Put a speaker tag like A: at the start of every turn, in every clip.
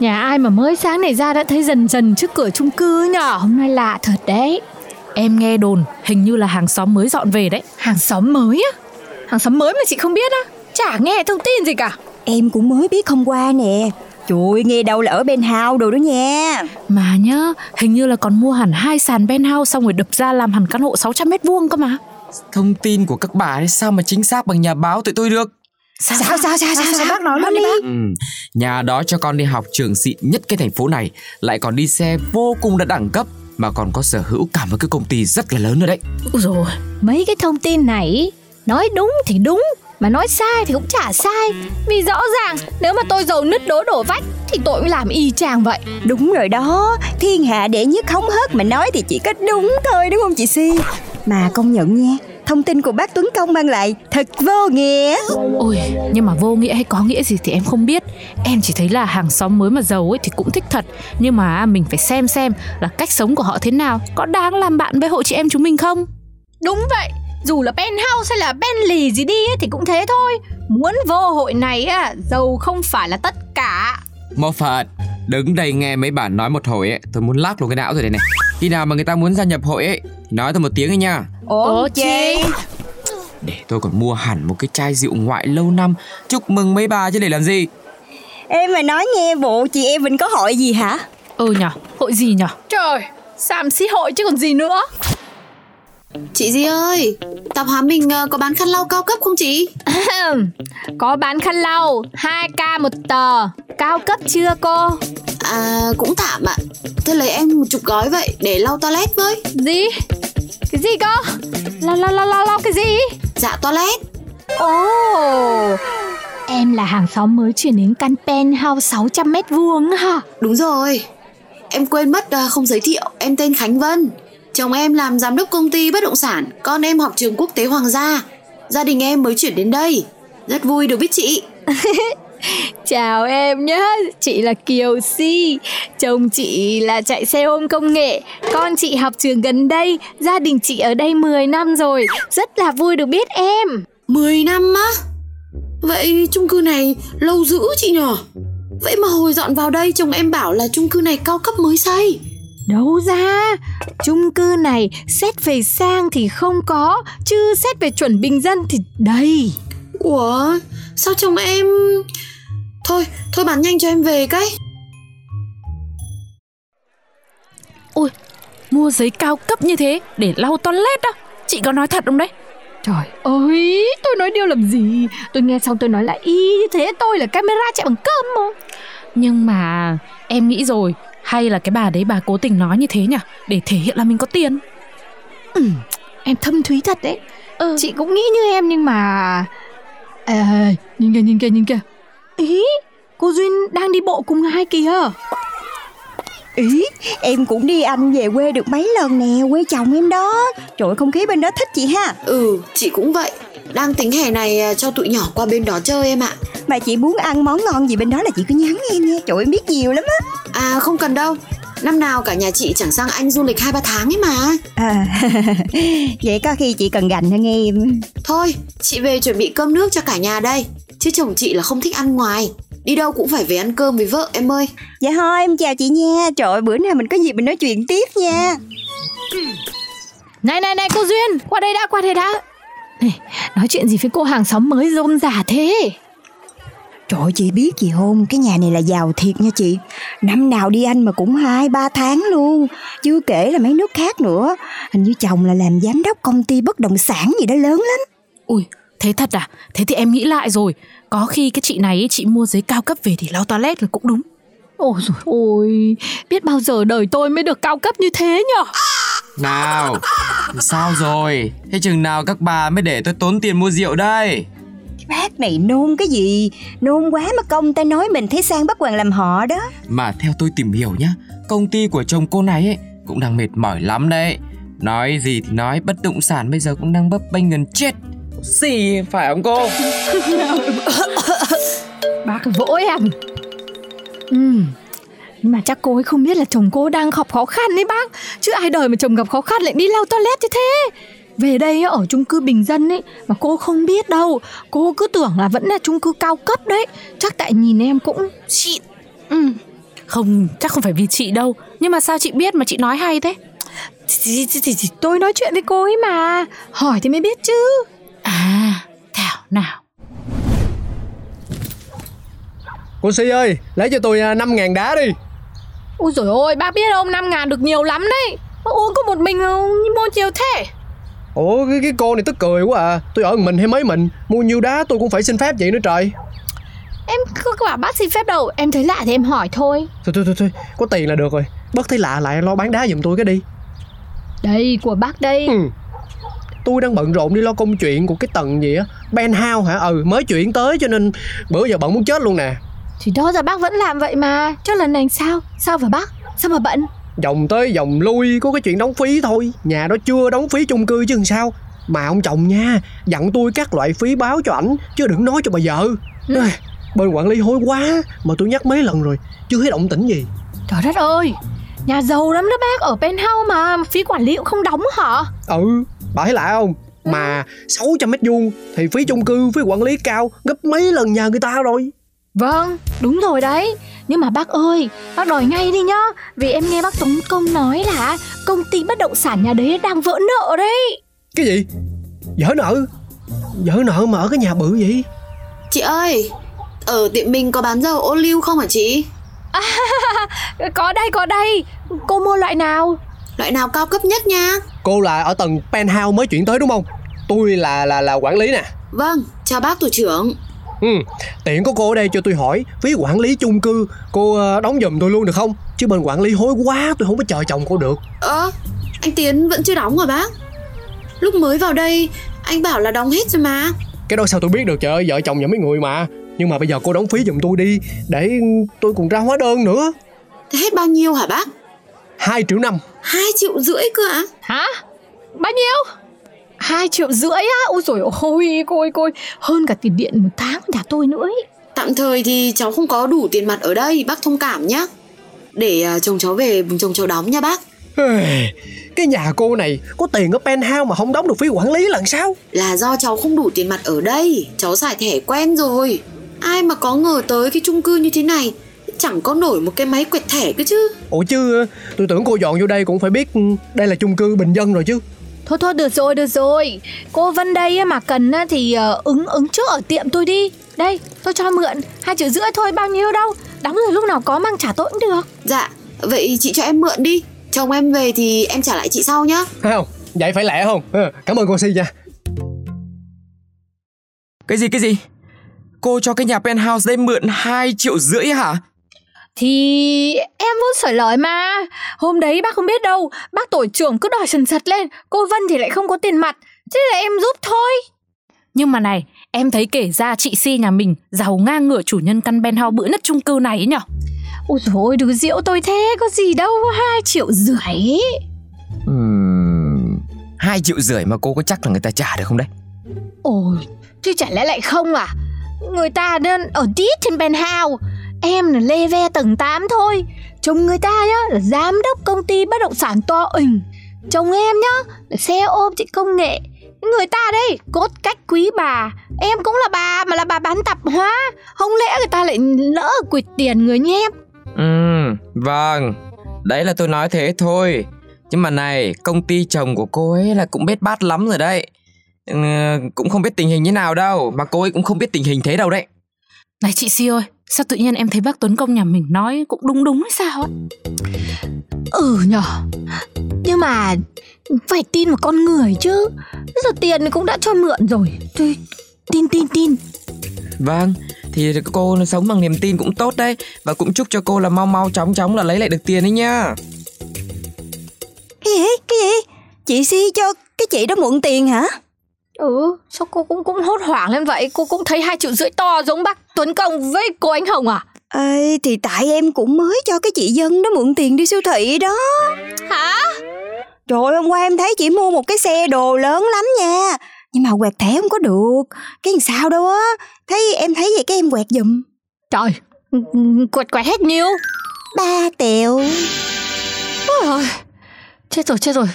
A: Nhà ai mà mới sáng này ra đã thấy dần dần trước cửa chung cư nhở Hôm nay lạ thật đấy.
B: Em nghe đồn hình như là hàng xóm mới dọn về đấy.
A: Hàng xóm mới á? Hàng xóm mới mà chị không biết á? Chả nghe thông tin gì cả.
C: Em cũng mới biết hôm qua nè. Trời ơi, nghe đâu là ở bên house đồ đó nha.
B: Mà nhá, hình như là còn mua hẳn hai sàn penthouse xong rồi đập ra làm hẳn căn hộ 600 mét vuông cơ mà.
D: Thông tin của các bà ấy sao mà chính xác bằng nhà báo tụi tôi được
C: Sao sao sao sao, sao, sao, bác nói luôn đi
D: ừ. Nhà đó cho con đi học trường xịn nhất cái thành phố này Lại còn đi xe vô cùng đã đẳng cấp Mà còn có sở hữu cả một cái công ty rất là lớn nữa đấy.
A: Rồi mấy cái thông tin này Nói đúng thì đúng Mà nói sai thì cũng chả sai. Vì rõ ràng nếu mà tôi giàu nứt đố đổ vách Thì tôi cũng làm y chang vậy.
C: Đúng rồi đó Thiên hạ đệ nhất hóng hớt mà nói thì chỉ có đúng thôi đúng không chị Si? Mà công nhận nha Thông tin của bác Tuấn Công mang lại thật vô nghĩa.
B: Ôi, nhưng mà vô nghĩa hay có nghĩa gì thì em không biết. Em chỉ thấy là hàng xóm mới mà giàu ấy thì cũng thích thật. Nhưng mà mình phải xem xem là cách sống của họ thế nào. Có đáng làm bạn với hội chị em chúng mình không?
A: Đúng vậy. Dù là penthouse hay là Bentley gì đi ấy, thì cũng thế thôi. Muốn vô hội này á, giàu không phải là tất cả.
D: Một Phật Đứng đây nghe mấy bạn nói một hồi ấy Tôi muốn lắc luôn cái não rồi đây này. Khi nào mà người ta muốn gia nhập hội ấy Nói tôi một tiếng ấy nha.
C: Ủa chị
D: Để tôi còn mua hẳn một cái chai rượu ngoại lâu năm. Chúc mừng mấy bà chứ để làm gì?
C: Em mà nói nghe bộ chị em mình có hội gì hả?
B: Ừ nhở, hội gì nhở
A: Trời, Sam xí hội chứ còn gì nữa.
E: Chị gì ơi, tạp hóa mình ờ, có bán khăn lau cao cấp không chị?
A: Có bán khăn lau 2k một tờ. Cao cấp chưa cô?
E: À, cũng tạm ạ. Thế lấy em một chục gói vậy để lau toilet với.
A: Gì? Cái gì cơ? Lau lau lau lau lau cái gì?
E: Dạ toilet.
A: Ồ. Oh, Em là hàng xóm mới chuyển đến căn penthouse 600 mét vuông hả?
E: Đúng rồi. Em quên mất ờ, không giới thiệu. Em tên Khánh Vân. Chồng em làm giám đốc công ty bất động sản. Con em học trường quốc tế Hoàng gia. Gia đình em mới chuyển đến đây. Rất vui được biết chị
A: Chào em nhé, chị là Kiều Si Chồng chị là chạy xe ôm công nghệ. Con chị học trường gần đây Gia đình chị ở đây 10 năm rồi. Rất là vui được biết em.
E: 10 năm á? Vậy chung cư này lâu dữ chị nhở? Vậy mà hồi dọn vào đây chồng em bảo là chung cư này cao cấp mới xây.
A: Đâu ra chung cư này xét về sang thì không có Chứ xét về chuẩn bình dân thì đầy
E: Ủa sao chồng em Thôi thôi bán nhanh cho em về cái.
B: Ôi mua giấy cao cấp như thế để lau toilet á. Chị có nói thật không đấy?
A: Trời ơi tôi nói điều làm gì? Tôi nghe xong tôi nói là y như thế tôi là camera chạy bằng cơm mà.
B: Nhưng mà em nghĩ rồi hay là cái bà đấy bà cố tình nói như thế nhỉ? Để thể hiện là mình có tiền.
A: Ừ, Em thâm thúy thật đấy. Ừ. Chị cũng nghĩ như em nhưng mà à, Nhìn kìa nhìn kìa nhìn kìa. Ý cô Duyên đang đi bộ cùng hai kìa?
C: Ý em cũng đi anh về quê được mấy lần nè Quê chồng em đó. Trời ơi không khí bên đó thích chị ha.
E: Ừ chị cũng vậy. Đang tính hè này à, cho tụi nhỏ qua bên đó chơi em ạ.
C: Mà chị muốn ăn món ngon gì bên đó là chị cứ nhắn em nha. Trời em biết nhiều lắm á.
E: À không cần đâu Năm nào cả nhà chị chẳng sang Anh du lịch 2-3 tháng ấy mà.
C: À, Vậy có khi chị cần gành hơn em.
E: Thôi chị về chuẩn bị cơm nước cho cả nhà đây. Chứ chồng chị là không thích ăn ngoài. Đi đâu cũng phải về ăn cơm với vợ em ơi.
C: Dạ thôi em chào chị nha. Trời ơi bữa nào mình có gì mình nói chuyện tiếp nha.
A: Này này này cô Duyên Qua đây đã qua đây đã. Này, nói chuyện gì với cô hàng xóm mới rôm rả thế?
C: Trời ơi, chị biết gì không Cái nhà này là giàu thiệt nha chị Năm nào đi anh mà cũng hai ba tháng luôn Chưa kể là mấy nước khác nữa Hình như chồng là làm giám đốc công ty bất động sản gì đó lớn lắm
B: Ui, thế thật à? Thế thì em nghĩ lại rồi. Có khi cái chị này chị mua giấy cao cấp về để lau toilet là cũng đúng.
A: Ôi dồi ôi, biết bao giờ đời tôi mới được cao cấp như thế nhở?
D: Nào, sao rồi? Thế chừng nào các bà mới để tôi tốn tiền mua rượu đây?
C: Bác này nôn cái gì Nôn quá mà công ta nói mình thấy sang bắt hoàng làm họ đó
D: Mà theo tôi tìm hiểu nhá, công ty của chồng cô này ấy cũng đang mệt mỏi lắm đấy. Nói gì thì nói, bất động sản bây giờ cũng đang bấp bênh gần chết. Gì phải không cô?
A: Bác vỗ em Ừ nhưng mà chắc cô ấy không biết là chồng cô đang gặp khó khăn đấy bác Chứ ai đời mà chồng gặp khó khăn lại đi lau toilet như thế Về đây á, ở chung cư bình dân ấy Mà cô không biết đâu. Cô cứ tưởng là vẫn là chung cư cao cấp đấy. Chắc tại nhìn em cũng xịn
B: Ừ. Không, chắc không phải vì chị đâu. Nhưng mà sao chị biết mà chị nói hay thế?
A: thì, thì, thì, thì tôi nói chuyện với cô ấy mà. Hỏi thì mới biết chứ.
B: À, Thảo nào.
F: Cô Si ơi, lấy cho tôi à, 5 ngàn đá đi.
A: Ôi dồi ôi, bác biết không, 5 ngàn được nhiều lắm đấy. Uống có một mình mà mua nhiều thế
F: Ủa cái, cái cô này tức cười quá à. Tôi ở mình hay mấy mình? Mua nhiêu đá tôi cũng phải xin phép vậy nữa trời.
A: Em cứ bảo bác xin phép đâu, em thấy lạ thì em hỏi thôi.
F: Thôi thôi thôi, thôi. có tiền là được rồi. Bất thấy lạ lại lo bán đá giùm tôi cái đi.
A: Đây, của bác đây.
F: Ừ. Tôi đang bận rộn đi lo công chuyện của cái tầng gì á. Penthouse hả? Ừ mới chuyển tới cho nên bữa giờ bận muốn chết luôn nè.
A: Thì đó giờ bác vẫn làm vậy mà. Chứ lần này sao, sao vậy bác, sao mà bận
F: Vòng tới vòng lui có cái chuyện đóng phí thôi. Nhà đó chưa đóng phí chung cư chứ làm sao? Mà ông chồng nha Dặn tôi các loại phí báo cho ảnh Chứ đừng nói cho bà vợ.
A: Ừ.
F: Bên quản lý hối quá Mà tôi nhắc mấy lần rồi Chưa thấy động tĩnh gì.
A: Trời đất ơi, nhà giàu lắm đó bác, ở penthouse mà phí quản lý cũng không đóng hả?
F: Ừ Bà thấy lạ không? Mà 600 mét vuông Thì phí chung cư phí quản lý cao Gấp mấy lần nhà người ta rồi
A: Vâng, đúng rồi đấy. Nhưng mà bác ơi, bác đòi ngay đi nhá. Vì em nghe bác Tống Công nói là Công ty bất động sản nhà đấy đang vỡ nợ đấy.
F: Cái gì? Vỡ nợ? Vỡ nợ mà ở cái nhà bự vậy?
E: Chị ơi, ở tiệm mình có bán dầu ô liu không hả chị?
A: Có đây, có đây. Cô mua loại nào?
E: Loại nào cao cấp nhất nha?
F: Cô là ở tầng penthouse mới chuyển tới đúng không? Tôi là là là quản lý nè.
E: Vâng, chào bác tổ trưởng.
F: Ừ, tiện có cô ở đây cho tôi hỏi Phí quản lý chung cư Cô ờ, đóng giùm tôi luôn được không Chứ bên quản lý hối quá tôi không có chờ chồng cô được
E: Ơ, anh Tiến vẫn chưa đóng hả bác? Lúc mới vào đây, anh bảo là đóng hết rồi mà.
F: Cái đó sao tôi biết được trời ơi Vợ chồng nhà mấy người mà Nhưng mà bây giờ cô đóng phí giùm tôi đi Để tôi còn ra hóa đơn nữa
E: Thế hết bao nhiêu hả bác?
F: 2 triệu năm
E: 2 triệu rưỡi cơ ạ?
A: Hả? Bao nhiêu? 2 triệu rưỡi á? Ôi dồi ôi, cô ơi, cô ơi Hơn cả tiền điện một tháng của nhà tôi nữa ấy.
E: Tạm thời thì cháu không có đủ tiền mặt ở đây, bác thông cảm nhé. Để à, chồng cháu về chồng cháu đóng nha bác.
F: Cái nhà cô này Có tiền ở penthouse mà không đóng được phí quản lý là sao
E: Là do cháu không đủ tiền mặt ở đây, cháu xài thẻ quen rồi. Ai mà có ngờ tới cái chung cư như thế này, chẳng có nổi một cái máy quẹt thẻ cơ chứ.
F: Ủa chứ tôi tưởng cô dọn vô đây cũng phải biết ừ, Đây là chung cư bình dân rồi chứ
A: Thôi thôi được rồi, được rồi Cô Vân đây á, mà cần á, thì ờ, ứng ứng trước ở tiệm tôi đi Đây, tôi cho mượn hai triệu rưỡi thôi, bao nhiêu đâu Đóng rồi lúc nào có mang trả tôi cũng được
E: Dạ, vậy chị cho em mượn đi. Chồng em về thì em trả lại chị sau nhá.
F: Không Vậy phải lẹ không Ờ, Cảm ơn cô Si nha
D: Cái gì cái gì? Cô cho cái nhà penthouse đấy mượn 2 triệu rưỡi hả?
A: Thì em vốn sởi lời mà. Hôm đấy bác không biết đâu Bác tổ trưởng cứ đòi sần sật lên Cô Vân thì lại không có tiền mặt Thế là em giúp thôi.
B: Nhưng mà này, em thấy kể ra chị Si nhà mình giàu ngang ngửa chủ nhân căn penthouse bự nhất chung cư này ấy nhở?
A: Ôi dồi ôi đừng diễu tôi thế Có gì đâu hai triệu rưỡi.
D: 2 triệu rưỡi mà cô có chắc là người ta trả được không đấy?
A: Ôi Chứ chả lẽ lại không à? Người ta đang ở tít trên penthouse Em là lê ve tầng 8 thôi Chồng người ta nhá là giám đốc công ty bất động sản to ình Chồng em nhá là xe ôm chị công nghệ Người ta đây cốt cách quý bà Em cũng là bà mà là bà bán tạp hóa Không lẽ người ta lại lỡ quỵt tiền người như em
D: Ừm, vâng. Đấy là tôi nói thế thôi. Nhưng mà này, công ty chồng của cô ấy là cũng biết bát lắm rồi đấy. Ừ, cũng không biết tình hình như nào đâu, mà cô ấy cũng không biết tình hình thế đâu đấy.
B: Này chị Si ơi Sao tự nhiên em thấy bác Tuấn Công nhà mình nói cũng đúng đúng hay sao? Ấy
A: Ừ nhở. Nhưng mà phải tin vào con người chứ. Giờ tiền cũng đã cho mượn rồi. Tôi tin tin tin.
D: Vâng, thì cô sống bằng niềm tin cũng tốt đấy. Và cũng chúc cho cô là mau mau chóng chóng là lấy lại được tiền đấy nhá
C: Cái gì? Cái gì? Chị Si cho cái chị đó mượn tiền hả?
A: Ừ sao cô cũng cũng hốt hoảng lên vậy? Cô cũng thấy hai triệu rưỡi to giống bác Tuấn Công với cô Ánh Hồng à?
C: Ê, thì tại em cũng mới cho cái chị dân đó mượn tiền đi siêu thị đó.
A: Hả?
C: Trời ơi, hôm qua em thấy chị mua một cái xe đồ lớn lắm nha. Nhưng mà quẹt thẻ không có được. Cái làm sao đâu á. Thấy em thấy vậy cái em quẹt giùm.
A: Trời Quẹt quẹt hết nhiêu?
C: Ba triệu.
A: Ôi ơi Chết rồi chết rồi.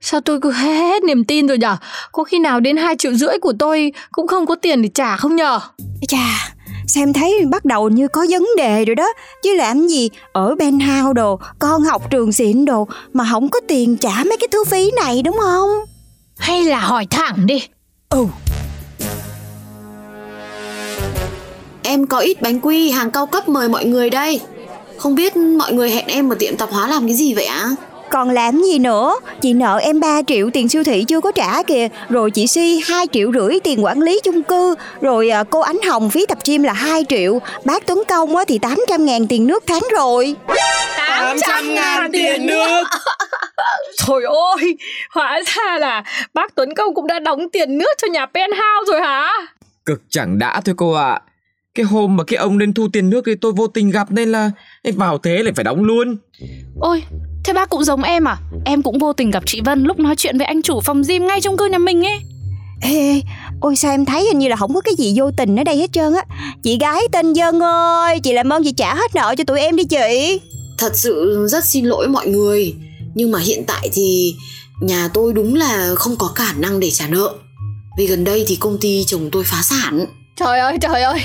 A: Sao tôi cứ hết niềm tin rồi nhở? Có khi nào đến hai triệu rưỡi của tôi Cũng không có tiền để trả không nhở?
C: Chà Sao em thấy bắt đầu như có vấn đề rồi đó. Chứ làm gì Ở penthouse đồ Con học trường xịn đồ Mà không có tiền trả mấy cái thu phí này đúng không?
A: Hay là hỏi thẳng đi.
C: Ừ.
E: Em có ít bánh quy hàng cao cấp mời mọi người đây. Không biết mọi người hẹn em ở tiệm tạp hóa làm cái gì vậy ạ?
C: Còn làm gì nữa? Chị nợ em 3 triệu tiền siêu thị chưa có trả kìa. Rồi chị Si 2 triệu rưỡi tiền quản lý chung cư. Rồi à, cô Ánh Hồng phí tập gym là 2 triệu. Bác Tuấn Công thì 800 ngàn tiền nước tháng rồi.
A: 800 ngàn tiền nước. Trời ơi Hóa ra là bác Tuấn Công cũng đã đóng tiền nước cho nhà penthouse rồi hả?
D: Cực chẳng đã thôi cô ạ. Cái hôm mà cái ông lên thu tiền nước thì tôi vô tình gặp nên là vào thế lại phải đóng luôn.
B: Ôi Thế bác cũng giống em à? Em cũng vô tình gặp chị Vân lúc nói chuyện với anh chủ phòng gym ngay trong cư nhà mình ấy.
C: Ê, ê, ôi sao em thấy hình như là không có cái gì vô tình ở đây hết trơn á. Chị gái tên Dân ơi Chị làm ơn chị trả hết nợ cho tụi em đi chị.
E: Thật sự rất xin lỗi mọi người. Nhưng mà hiện tại thì nhà tôi đúng là không có khả năng để trả nợ. Vì gần đây thì công ty chồng tôi phá sản
A: Trời ơi trời ơi.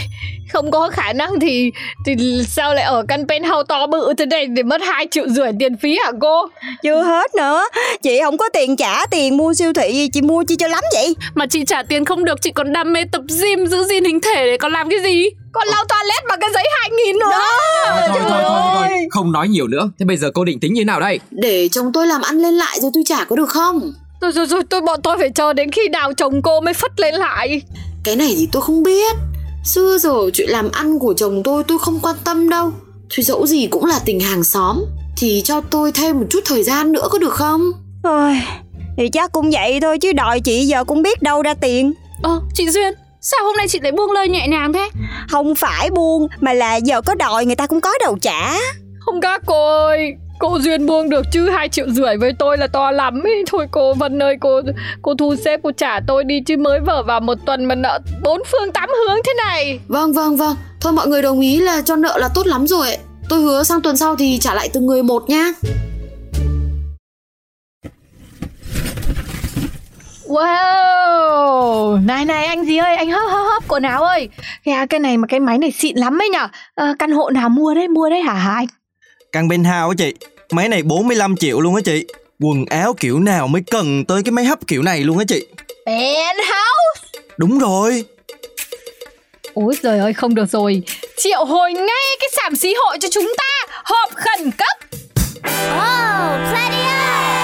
A: Không có khả năng thì Thì sao lại ở căn penthouse to bự thế này Để mất 2 triệu rưỡi tiền phí hả cô?
C: Chưa hết nữa. Chị không có tiền trả tiền mua siêu thị gì Chị mua chi cho lắm vậy?
B: Mà chị trả tiền không được Chị còn đam mê tập gym giữ gìn hình thể để còn làm cái gì?
A: Còn lau toilet bằng cái giấy 2 nghìn nữa.
D: Thôi thôi thôi, thôi thôi Không nói nhiều nữa. Thế bây giờ cô định tính như nào đây?
E: Để chồng tôi làm ăn lên lại rồi tôi trả có được không?
A: Rồi rồi rồi tôi bọn tôi phải chờ đến khi nào chồng cô mới phất lên lại
E: Cái này thì tôi không biết. Xưa giờ chuyện làm ăn của chồng tôi tôi không quan tâm đâu. Thì dẫu gì cũng là tình hàng xóm Thì cho tôi thêm một chút thời gian nữa có được không?
C: Ôi, Thì chắc cũng vậy thôi chứ đòi chị giờ cũng biết đâu ra tiền.
B: Ờ chị Duyên Sao hôm nay chị lại buông lời nhẹ nhàng thế?
C: Không phải buông Mà là giờ có đòi người ta cũng có đầu trả.
A: Không các cô ơi Cô Duyên buông được chứ? Hai triệu rưỡi với tôi là to lắm ấy. Thôi cô Vân ơi cô cô thu xếp cô trả tôi đi chứ mới vở vào một tuần mà nợ bốn phương tám hướng thế này.
E: Vâng vâng vâng. Thôi mọi người đồng ý là cho nợ là tốt lắm rồi Tôi hứa sang tuần sau thì trả lại từng người một nhá
A: Wow! Này này anh gì ơi? Anh hấp hấp hấp quần áo ơi. Kìa cái này mà cái máy này xịn lắm ấy nhở. À, Căn hộ nào mua đấy mua đấy hả? Hả anh
G: Căn penthouse á chị. Máy này 45 triệu luôn á chị. Quần áo kiểu nào mới cần tới cái máy hấp kiểu này luôn á chị?
A: Penthouse
G: Đúng rồi.
A: Ôi giời ơi không được rồi. Triệu hồi ngay cái sảm xí hội cho chúng ta. Họp khẩn cấp.
H: Oh, Planet